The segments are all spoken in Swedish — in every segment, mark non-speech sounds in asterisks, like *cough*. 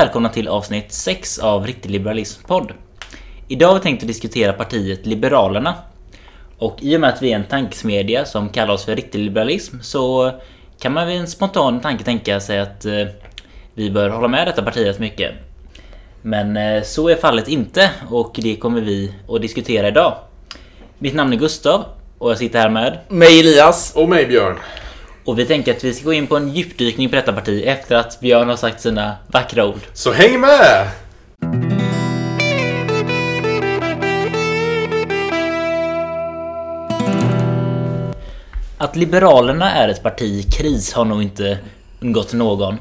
välkomna till avsnitt 6 av Riktig Liberalism podd. Idag har vi tänkt att diskutera partiet Liberalerna. Och i och med att vi är en tankesmedja som kallar oss för Riktig Liberalism så kan man vid en spontan tanke tänka sig att eh, vi bör hålla med detta parti rätt mycket. Men eh, så är fallet inte och det kommer vi att diskutera idag. Mitt namn är Gustav och jag sitter här med Mig Elias. Och mig Björn. Och vi tänker att vi ska gå in på en djupdykning på detta parti efter att Björn har sagt sina vackra ord. Så häng med! Att Liberalerna är ett parti i kris har nog inte undgått någon.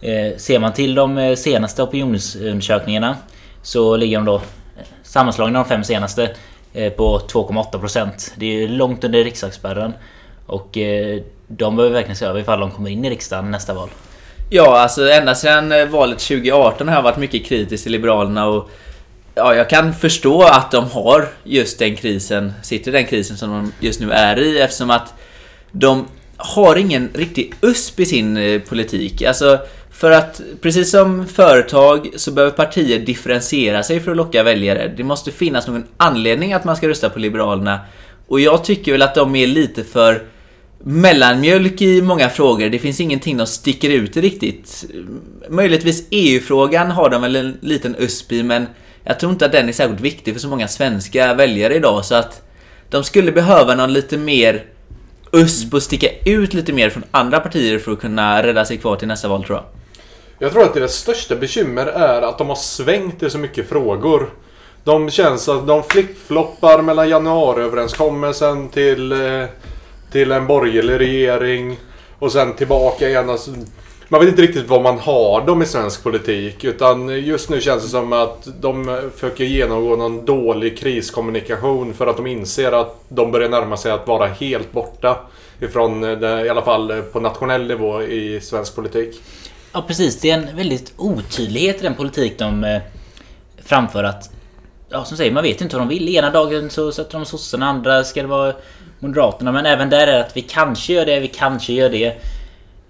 Eh, ser man till de eh, senaste opinionsundersökningarna så ligger de då eh, sammanslagna de fem senaste eh, på 2,8%. Det är långt under riksdagsspärren. Och eh, de behöver verkligen se över ifall de kommer in i riksdagen nästa val. Ja, alltså ända sedan eh, valet 2018 har jag varit mycket kritisk till Liberalerna och Ja, jag kan förstå att de har just den krisen, sitter i den krisen som de just nu är i eftersom att de har ingen riktig USP i sin eh, politik. Alltså, för att precis som företag så behöver partier differentiera sig för att locka väljare. Det måste finnas någon anledning att man ska rösta på Liberalerna. Och jag tycker väl att de är lite för mellanmjölk i många frågor. Det finns ingenting de sticker ut riktigt. Möjligtvis EU-frågan har de väl en liten USP i, men jag tror inte att den är särskilt viktig för så många svenska väljare idag. Så att de skulle behöva någon lite mer USP och sticka ut lite mer från andra partier för att kunna rädda sig kvar till nästa val tror jag. Jag tror att deras största bekymmer är att de har svängt i så mycket frågor. De känns att de flippfloppar mellan januariöverenskommelsen till, eh, till en borgerlig regering och sen tillbaka igen. Alltså, man vet inte riktigt vad man har dem i svensk politik. Utan just nu känns det som att de försöker genomgå någon dålig kriskommunikation för att de inser att de börjar närma sig att vara helt borta ifrån, det, i alla fall på nationell nivå i svensk politik. Ja precis, det är en väldigt otydlighet i den politik de eh, framför att Ja som säger, man vet inte vad de vill. Ena dagen så sätter de sossarna, andra ska det vara Moderaterna. Men även där är det att vi kanske gör det, vi kanske gör det.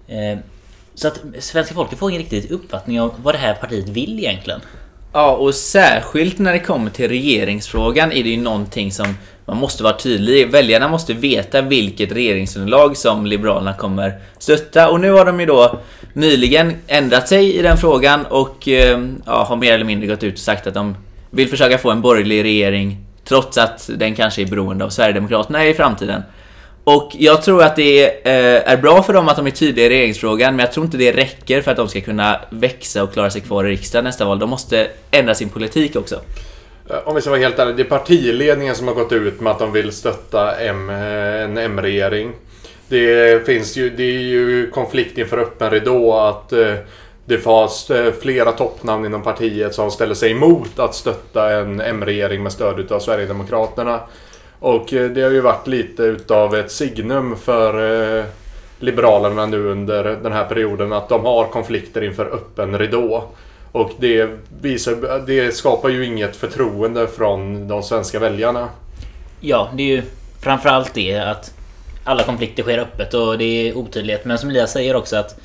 Eh, så att svenska folket får ingen riktig uppfattning om vad det här partiet vill egentligen. Ja, och särskilt när det kommer till regeringsfrågan är det ju någonting som man måste vara tydlig i. Väljarna måste veta vilket regeringsunderlag som Liberalerna kommer stötta. Och nu har de ju då nyligen ändrat sig i den frågan och eh, ja, har mer eller mindre gått ut och sagt att de vill försöka få en borgerlig regering trots att den kanske är beroende av Sverigedemokraterna i framtiden. Och jag tror att det eh, är bra för dem att de är tydliga i regeringsfrågan, men jag tror inte det räcker för att de ska kunna växa och klara sig kvar i riksdagen nästa val. De måste ändra sin politik också. Eh, om vi ska vara helt ärliga, det är partiledningen som har gått ut med att de vill stötta M, eh, en M-regering. Det finns ju, det är ju konflikt inför öppen ridå att eh, det fanns eh, flera toppnamn inom partiet som ställde sig emot att stötta en M-regering med stöd av Sverigedemokraterna. Och eh, det har ju varit lite utav ett signum för eh, Liberalerna nu under den här perioden att de har konflikter inför öppen ridå. Och det, visar, det skapar ju inget förtroende från de svenska väljarna. Ja, det är ju framförallt det att alla konflikter sker öppet och det är otydlighet. Men som Elias säger också att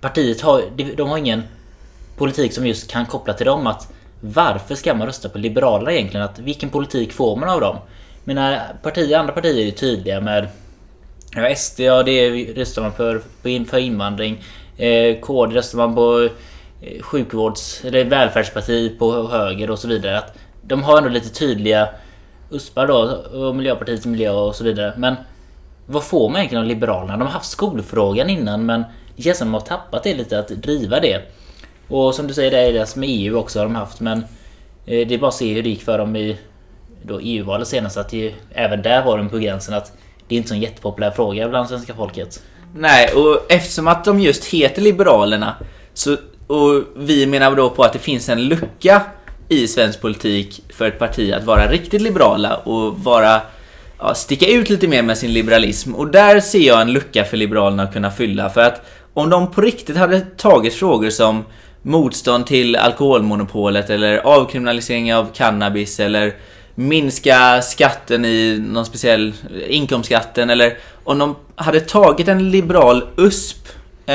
partiet har, de har ingen politik som just kan koppla till dem att varför ska man rösta på Liberalerna egentligen? Att vilken politik får man av dem? Mina partier, andra partier är ju tydliga med Ja, SD, ja det röstar man för, för invandring. Eh, KD röstar man på eh, sjukvårds eller välfärdsparti på höger och så vidare. Att de har ändå lite tydliga USPar då och Miljöpartiets miljö och så vidare. Men vad får man egentligen av Liberalerna? De har haft skolfrågan innan men det känns som att de har tappat det lite att driva det. Och som du säger, det är det med EU också har de haft men eh, det är bara att se hur det gick för dem i EU-valet senast att det, även där var de på gränsen att det är inte så en jättepopulär fråga bland svenska folket. Nej, och eftersom att de just heter Liberalerna så, och vi menar då på att det finns en lucka i svensk politik för ett parti att vara riktigt liberala och vara ja, sticka ut lite mer med sin liberalism. Och där ser jag en lucka för Liberalerna att kunna fylla. För att om de på riktigt hade tagit frågor som motstånd till alkoholmonopolet eller avkriminalisering av cannabis eller minska skatten i någon speciell inkomstskatten eller om de hade tagit en liberal USP eh,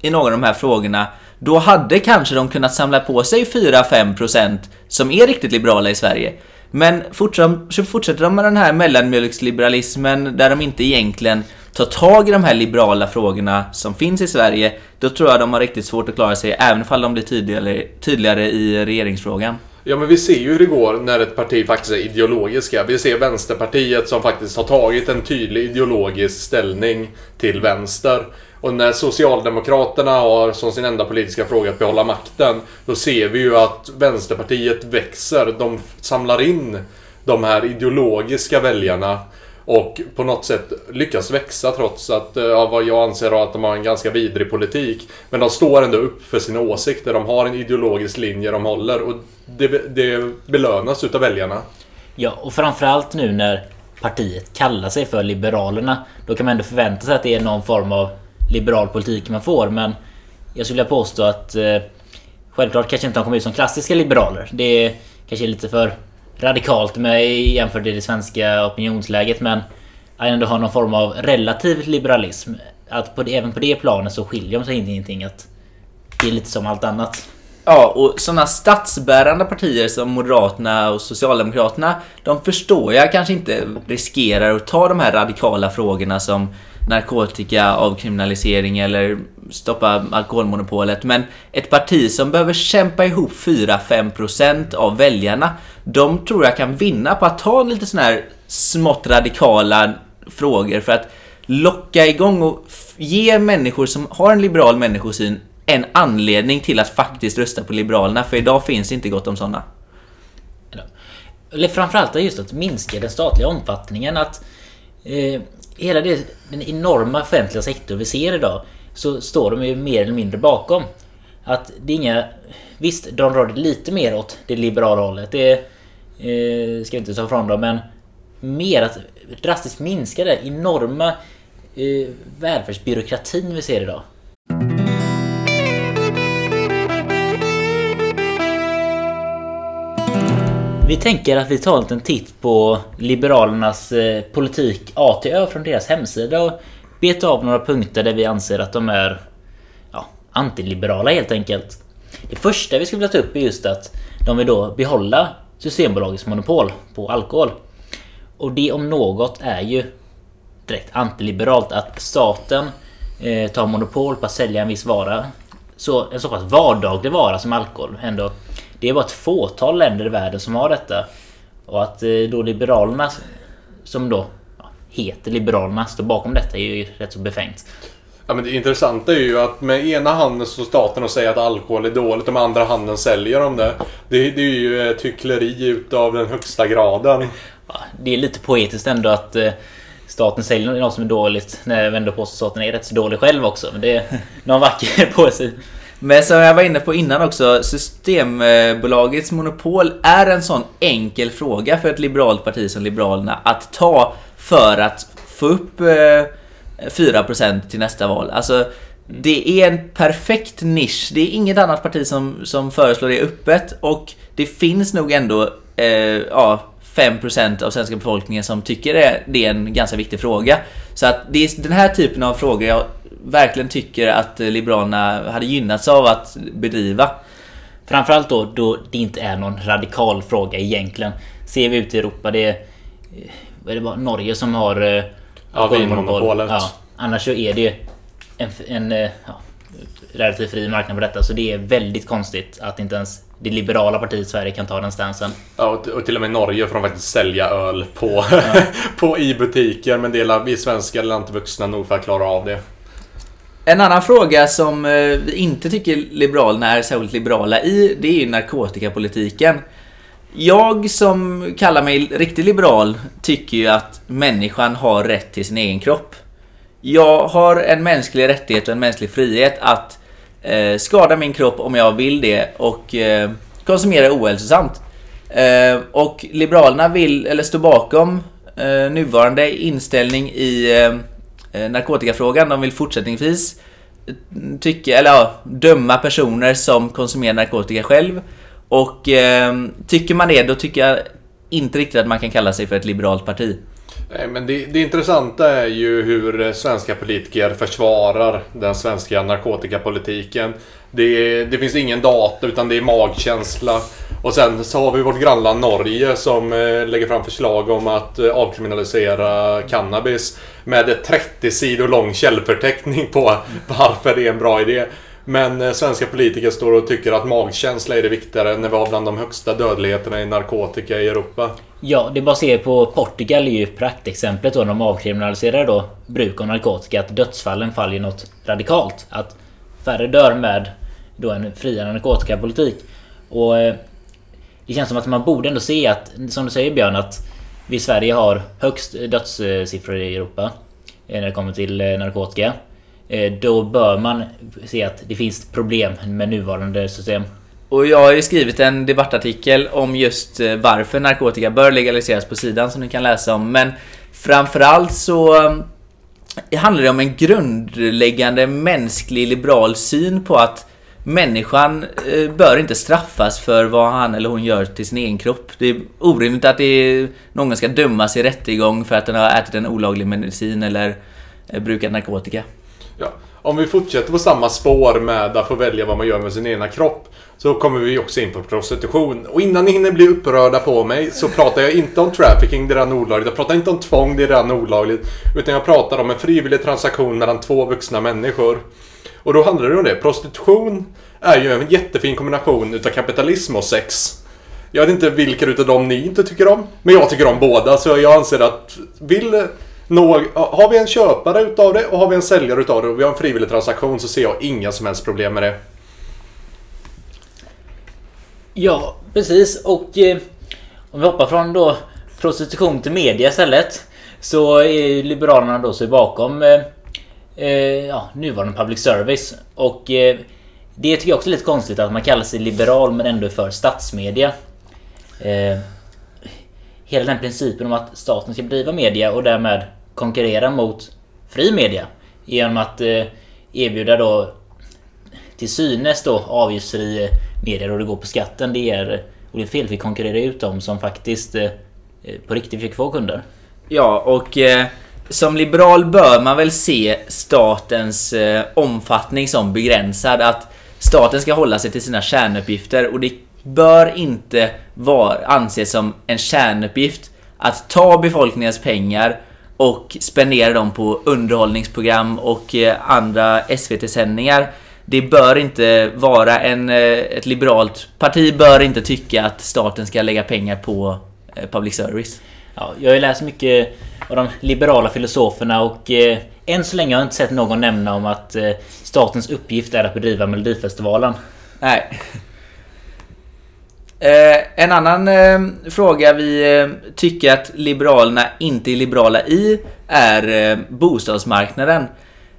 i någon av de här frågorna Då hade kanske de kunnat samla på sig 4-5% som är riktigt liberala i Sverige. Men fortsätter, fortsätter de med den här mellanmjölksliberalismen där de inte egentligen tar tag i de här liberala frågorna som finns i Sverige, då tror jag de har riktigt svårt att klara sig även om de blir tydligare, tydligare i regeringsfrågan. Ja men vi ser ju hur det går när ett parti faktiskt är ideologiska. Vi ser Vänsterpartiet som faktiskt har tagit en tydlig ideologisk ställning till vänster. Och när Socialdemokraterna har som sin enda politiska fråga att behålla makten, då ser vi ju att Vänsterpartiet växer. De samlar in de här ideologiska väljarna och på något sätt lyckas växa trots att, eh, ja, vad jag anser att de har en ganska vidrig politik. Men de står ändå upp för sina åsikter. De har en ideologisk linje de håller och det, det belönas utav väljarna. Ja, och framförallt nu när partiet kallar sig för Liberalerna. Då kan man ändå förvänta sig att det är någon form av liberal politik man får. Men jag skulle vilja påstå att eh, självklart kanske inte de kommer ut som klassiska liberaler. Det är kanske lite för radikalt med jämfört med det svenska opinionsläget. Men att ändå ha någon form av relativ liberalism. Att på det, även på det planet så skiljer de sig ingenting. Att det är lite som allt annat. Ja, och sådana statsbärande partier som Moderaterna och Socialdemokraterna, de förstår jag kanske inte riskerar att ta de här radikala frågorna som narkotikaavkriminalisering eller stoppa alkoholmonopolet. Men ett parti som behöver kämpa ihop 4-5% av väljarna, de tror jag kan vinna på att ta lite sådana här smått radikala frågor för att locka igång och ge människor som har en liberal människosyn en anledning till att faktiskt rösta på Liberalerna, för idag finns inte gott om sådana. Eller framförallt just att minska den statliga omfattningen. Att eh, hela det, den enorma offentliga sektorn vi ser idag så står de ju mer eller mindre bakom. Att det är inga... Visst, de drar det lite mer åt det liberala hållet. Det eh, ska vi inte ta ifrån dem, men mer att drastiskt minska den enorma eh, välfärdsbyråkratin vi ser idag. Vi tänker att vi tar en liten titt på Liberalernas eh, politik A till Ö från deras hemsida och beta av några punkter där vi anser att de är ja, antiliberala helt enkelt. Det första vi skulle vilja ta upp är just att de vill då behålla Systembolagets monopol på alkohol. Och det om något är ju direkt antiliberalt att staten eh, tar monopol på att sälja en viss vara. Så, en så pass vardaglig vara som alkohol ändå det är bara ett fåtal länder i världen som har detta. Och att eh, då Liberalerna, som då heter Liberalerna, står bakom detta är ju rätt så befängt. Ja, men det intressanta är ju att med ena handen står staten och säger att alkohol är dåligt och med andra handen säljer de det. Det, det är ju ett hyckleri utav den högsta graden. Ja, det är lite poetiskt ändå att eh, staten säljer något som är dåligt när vi ändå påstår att staten är rätt så dålig själv också. Men det är *laughs* någon vacker *laughs* poesi. Men som jag var inne på innan också, Systembolagets monopol är en sån enkel fråga för ett liberalt parti som Liberalerna att ta för att få upp eh, 4% till nästa val. Alltså, det är en perfekt nisch. Det är inget annat parti som, som föreslår det öppet och det finns nog ändå eh, ja, 5% av svenska befolkningen som tycker det, det är en ganska viktig fråga. Så att det är den här typen av frågor jag verkligen tycker att Liberalerna hade gynnats av att bedriva. Framförallt då, då det inte är någon radikal fråga egentligen. Ser vi ut i Europa, det är, är det bara Norge som har eh, ja, vinmonopolet. Ja, annars så är det en, en eh, ja, relativt fri marknad på detta. Så det är väldigt konstigt att inte ens det liberala partiet i Sverige kan ta den stansen. Ja, och till och med i Norge får de faktiskt sälja öl på, ja. *laughs* på i butiker. Men det är vi svenskar är inte vuxna nog för att klara av det. En annan fråga som eh, vi inte tycker Liberalerna är särskilt liberala i, det är ju narkotikapolitiken. Jag som kallar mig riktigt liberal tycker ju att människan har rätt till sin egen kropp. Jag har en mänsklig rättighet och en mänsklig frihet att eh, skada min kropp om jag vill det och eh, konsumera ohälsosamt. Eh, och Liberalerna vill, eller står bakom eh, nuvarande inställning i Eh, Eh, narkotikafrågan. De vill fortsättningsvis eh, tycka, eller ja, döma personer som konsumerar narkotika själv. Och eh, tycker man det, då tycker jag inte riktigt att man kan kalla sig för ett liberalt parti. Nej, men det, det intressanta är ju hur svenska politiker försvarar den svenska narkotikapolitiken. Det, det finns ingen data utan det är magkänsla. Och sen så har vi vårt grannland Norge som eh, lägger fram förslag om att eh, avkriminalisera cannabis. Med 30 sidor lång källförteckning på *laughs* varför det är en bra idé. Men eh, svenska politiker står och tycker att magkänsla är det viktigare när vi har bland de högsta dödligheterna i narkotika i Europa. Ja, det är bara att se på Portugal är ju praktexemplet då när de avkriminaliserar då bruk av narkotika. Att dödsfallen faller något radikalt. Att färre dör med då en friare narkotikapolitik. Och det känns som att man borde ändå se att, som du säger Björn, att vi i Sverige har högst dödssiffror i Europa. Eh, när det kommer till eh, narkotika. Eh, då bör man se att det finns problem med nuvarande system. Och jag har ju skrivit en debattartikel om just varför narkotika bör legaliseras på sidan som ni kan läsa om. Men framförallt så handlar det om en grundläggande mänsklig liberal syn på att människan eh, bör inte straffas för vad han eller hon gör till sin egen kropp. Det är orimligt att det är, någon ska dömas i rättegång för att den har ätit en olaglig medicin eller eh, brukat narkotika. Ja. Om vi fortsätter på samma spår med att få välja vad man gör med sin egna kropp så kommer vi också in på prostitution. Och innan ni hinner bli upprörda på mig så pratar jag inte om trafficking, det är redan olagligt. Jag pratar inte om tvång, det är redan olagligt. Utan jag pratar om en frivillig transaktion mellan två vuxna människor. Och då handlar det om det. Prostitution är ju en jättefin kombination utav kapitalism och sex. Jag vet inte vilka utav dem ni inte tycker om. Men jag tycker om båda, så jag anser att vill någ... har vi en köpare utav det och har vi en säljare utav det och vi har en frivillig transaktion så ser jag inga som helst problem med det. Ja, precis. Och eh, om vi hoppar från då prostitution till media istället. Så är ju Liberalerna då sig bakom eh, eh, ja, nuvarande public service. Och eh, det tycker jag också är lite konstigt att man kallar sig liberal men ändå för statsmedia. Eh, hela den principen om att staten ska driva media och därmed konkurrera mot fri media. Genom att eh, erbjuda då till synes då avgiftsfri eh, media och det går på skatten. Det är, och det är fel, vi konkurrerar ut dem som faktiskt eh, på riktigt försöker få kunder. Ja, och eh, som liberal bör man väl se statens eh, omfattning som begränsad. Att staten ska hålla sig till sina kärnuppgifter och det bör inte var, anses som en kärnuppgift att ta befolkningens pengar och spendera dem på underhållningsprogram och eh, andra SVT-sändningar. Det bör inte vara en... eh, Ett liberalt parti bör inte tycka att staten ska lägga pengar på eh, public service. Ja, jag har ju läst mycket av de liberala filosoferna och eh, än så länge har jag inte sett någon nämna om att eh, statens uppgift är att bedriva Melodifestivalen. Nej. Eh, en annan eh, fråga vi eh, tycker att Liberalerna inte är liberala i är eh, bostadsmarknaden.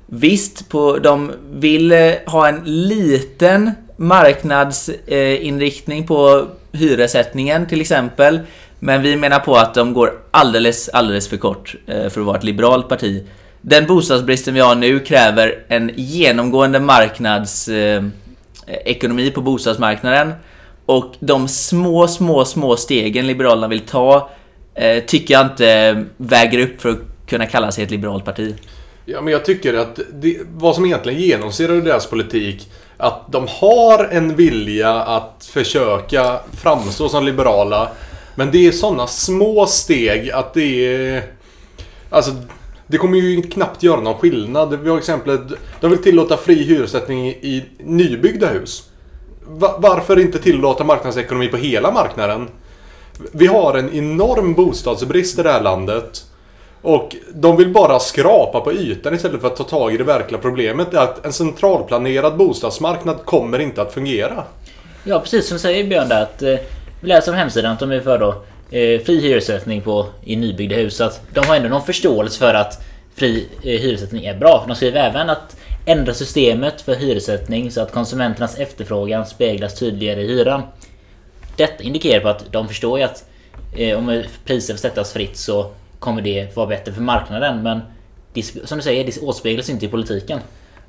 Visst, på, de vill eh, ha en liten marknadsinriktning på hyressättningen till exempel. Men vi menar på att de går alldeles, alldeles för kort eh, för att vara ett liberalt parti. Den bostadsbristen vi har nu kräver en genomgående marknadsekonomi eh, på bostadsmarknaden. Och de små, små, små stegen Liberalerna vill ta eh, tycker jag inte väger upp för att kunna kalla sig ett liberalt parti. Ja, men jag tycker att det, vad som egentligen genomsyrar deras politik att de har en vilja att försöka framstå som liberala. Men det är sådana små steg att det är... Alltså, det kommer ju knappt göra någon skillnad. Vi har exemplet, de vill tillåta fri hyressättning i nybyggda hus. Varför inte tillåta marknadsekonomi på hela marknaden? Vi har en enorm bostadsbrist i det här landet. Och de vill bara skrapa på ytan istället för att ta tag i det verkliga problemet. Är att en centralplanerad bostadsmarknad kommer inte att fungera. Ja, precis som säger Björn där att eh, vi läser om hemsidan att de är för då eh, fri hyressättning på, i nybyggda hus. Så att de har ändå någon förståelse för att fri eh, hyressättning är bra. De skriver även att ändra systemet för hyressättning så att konsumenternas efterfrågan speglas tydligare i hyran. Detta indikerar på att de förstår ju att eh, om priser får sättas fritt så kommer det vara bättre för marknaden. Men det, som du säger, det återspeglas inte i politiken.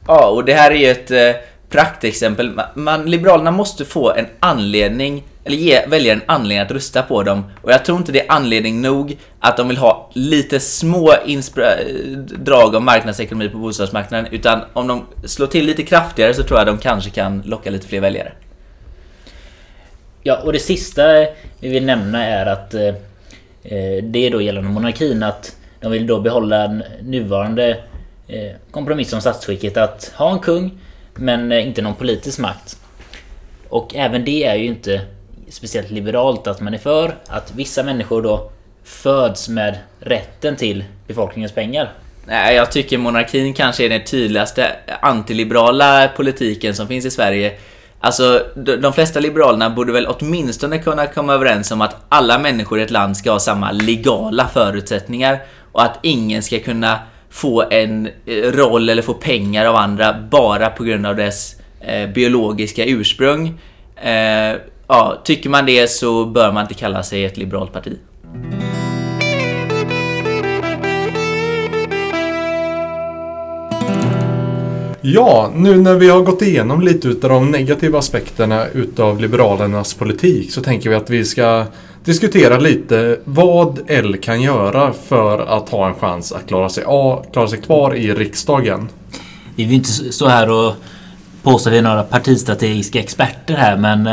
Ja, och det här är ju ett eh, praktexempel. Man, man, Liberalerna måste få en anledning eller ge väljaren anledning att rösta på dem. Och jag tror inte det är anledning nog att de vill ha lite små eh, drag av marknadsekonomi på bostadsmarknaden. Utan om de slår till lite kraftigare så tror jag de kanske kan locka lite fler väljare. Ja, och det sista vi vill nämna är att eh, eh det är då gällande monarkin att de vill då behålla nuvarande eh, kompromiss om statsskicket att ha en kung men eh, inte någon politisk makt. Och även det är ju inte speciellt liberalt att man är för att vissa människor då föds med rätten till befolkningens pengar. Nej, jag tycker monarkin kanske är den tydligaste antiliberala politiken som finns i Sverige. Alltså, de flesta liberalerna borde väl åtminstone kunna komma överens om att alla människor i ett land ska ha samma legala förutsättningar och att ingen ska kunna få en eh, roll eller få pengar av andra bara på grund av dess eh, biologiska ursprung. Eh, ja, tycker man det så bör man inte kalla sig ett liberalt parti. Ja, nu när vi har gått igenom lite utav de negativa aspekterna utav Liberalernas politik så tänker vi att vi ska diskutera lite vad L kan göra för att ha en chans att klara sig, A, klara sig kvar i riksdagen. Vi vill inte stå här och påstå att vi är några partistrategiska experter här men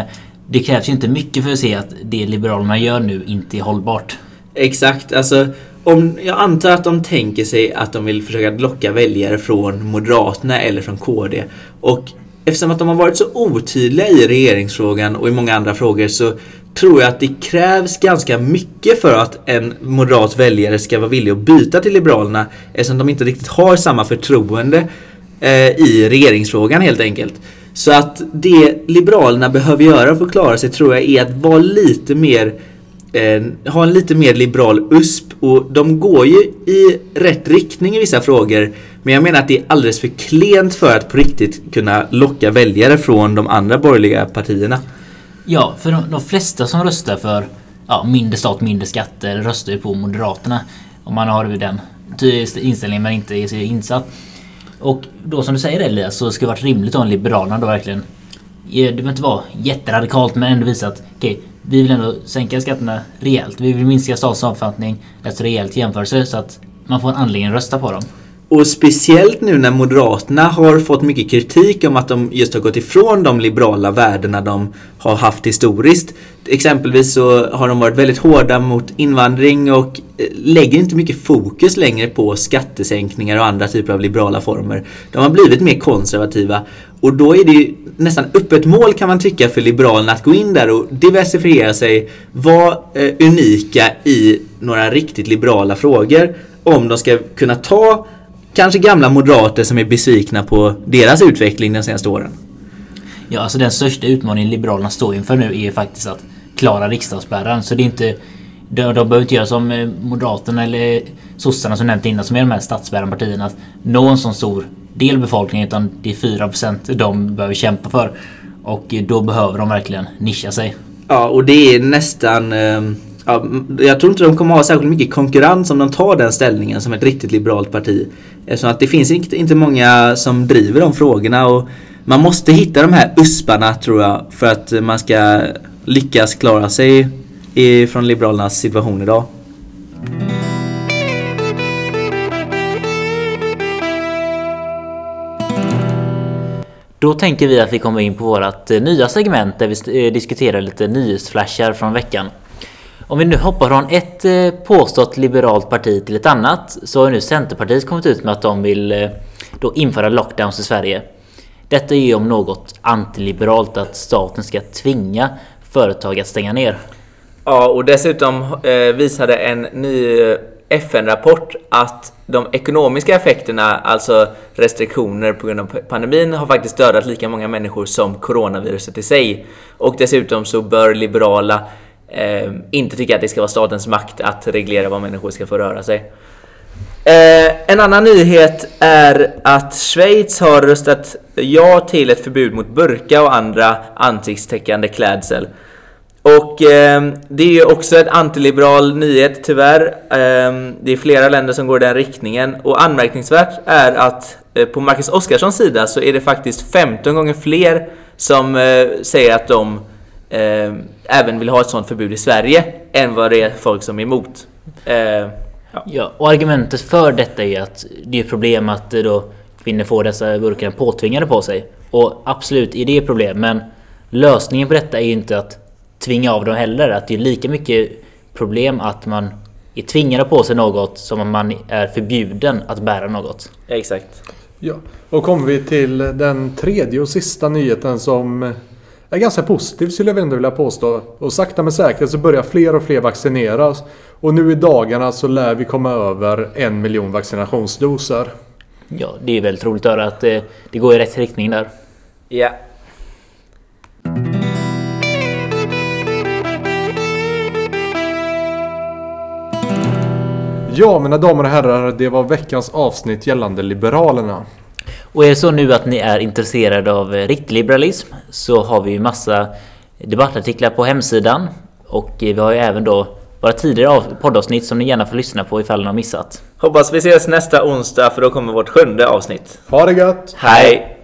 det krävs ju inte mycket för att se att det Liberalerna gör nu inte är hållbart. Exakt, alltså om, jag antar att de tänker sig att de vill försöka locka väljare från Moderaterna eller från KD. Och eftersom att de har varit så otydliga i regeringsfrågan och i många andra frågor så tror jag att det krävs ganska mycket för att en moderat väljare ska vara villig att byta till Liberalerna eftersom de inte riktigt har samma förtroende eh, i regeringsfrågan helt enkelt. Så att det Liberalerna behöver göra för att klara sig tror jag är att vara lite mer eh, ha en lite mer liberal USP och de går ju i rätt riktning i vissa frågor. Men jag menar att det är alldeles för klent för att på riktigt kunna locka väljare från de andra borgerliga partierna. Ja, för de, de flesta som röstar för ja, mindre stat, mindre skatter röstar ju på Moderaterna. Om man har den inställningen men inte är så insatt. Och då som du säger Elias så ska det varit rimligt om Liberalerna då verkligen det behöver inte vara jätteradikalt men ändå visa att okej, okay, vi vill ändå sänka skatterna rejält. Vi vill minska statens omfattning rätt rejält jämförelse så att man får en anledning att rösta på dem. Och speciellt nu när Moderaterna har fått mycket kritik om att de just har gått ifrån de liberala värdena de har haft historiskt. Exempelvis så har de varit väldigt hårda mot invandring och eh, lägger inte mycket fokus längre på skattesänkningar och andra typer av liberala former. De har blivit mer konservativa och då är det ju nästan öppet mål kan man tycka för Liberalerna att gå in där och diversifiera sig, vara eh, unika i några riktigt liberala frågor om de ska kunna ta kanske gamla moderater som är besvikna på deras utveckling de senaste åren. Ja, alltså den största utmaningen Liberalerna står inför nu är faktiskt att klara riksdagsspärren. Så det är inte... De, de behöver inte göra som eh, Moderaterna eller sossarna som nämnt innan som är de här statsbärande partierna. Att nå en sån stor del befolkningen utan det är 4% de behöver kämpa för. Och då behöver de verkligen nischa sig. Ja, och det är nästan... Ja, jag tror inte de kommer ha särskilt mycket konkurrens om de tar den ställningen som ett riktigt liberalt parti. Eftersom att det finns inte, inte många som driver de frågorna och man måste hitta de här usparna tror jag för att man ska lyckas klara sig i, från Liberalernas situation idag. Då tänker vi att vi kommer in på vårt eh, nya segment där vi eh, diskuterar lite nyhetsflashar från veckan. Om vi nu hoppar från ett eh, påstått liberalt parti till ett annat så har nu Centerpartiet kommit ut med att de vill eh, då införa lockdowns i Sverige. Detta är ju om något antiliberalt att staten ska tvinga företag att stänga ner. Ja, och dessutom eh, visade en ny FN-rapport att de ekonomiska effekterna, alltså restriktioner på grund av pandemin, har faktiskt dödat lika många människor som coronaviruset i sig. Och dessutom så bör liberala eh, inte tycker att det ska vara statens makt att reglera vad människor ska få röra sig. Eh, en annan nyhet är att Schweiz har röstat ja till ett förbud mot burka och andra ansiktstäckande klädsel. Och eh, det är ju också en antiliberal nyhet tyvärr. Eh, det är flera länder som går i den riktningen och anmärkningsvärt är att eh, på Marcus Oskarssons sida så är det faktiskt 15 gånger fler som eh, säger att de eh, även vill ha ett sånt förbud i Sverige än vad det är folk som är emot. Eh, ja. Ja, och argumentet för detta är att det är problem att eh, då kvinnor får dessa burkarna påtvingade på sig. Och absolut är det problem, men lösningen på detta är ju inte att tvinga av dem heller. Att det är lika mycket problem att man är tvingad på sig något som om man är förbjuden att bära något. Exakt. Ja, och kommer vi till den tredje och sista nyheten som är ganska positiv skulle jag ändå vilja påstå. Och sakta men säkert så börjar fler och fler vaccineras. Och nu i dagarna så lär vi komma över en miljon vaccinationsdoser. Ja, det är väldigt roligt att höra att det, det går i rätt riktning där. Ja. Ja, mina damer och herrar, det var veckans avsnitt gällande Liberalerna. Och är det så nu att ni är intresserade av eh, riktig liberalism så har vi ju massa debattartiklar på hemsidan. Och eh, vi har ju även då våra tidigare av- poddavsnitt som ni gärna får lyssna på ifall ni har missat. Hoppas vi ses nästa onsdag för då kommer vårt sjunde avsnitt. Ha det gött! Hej!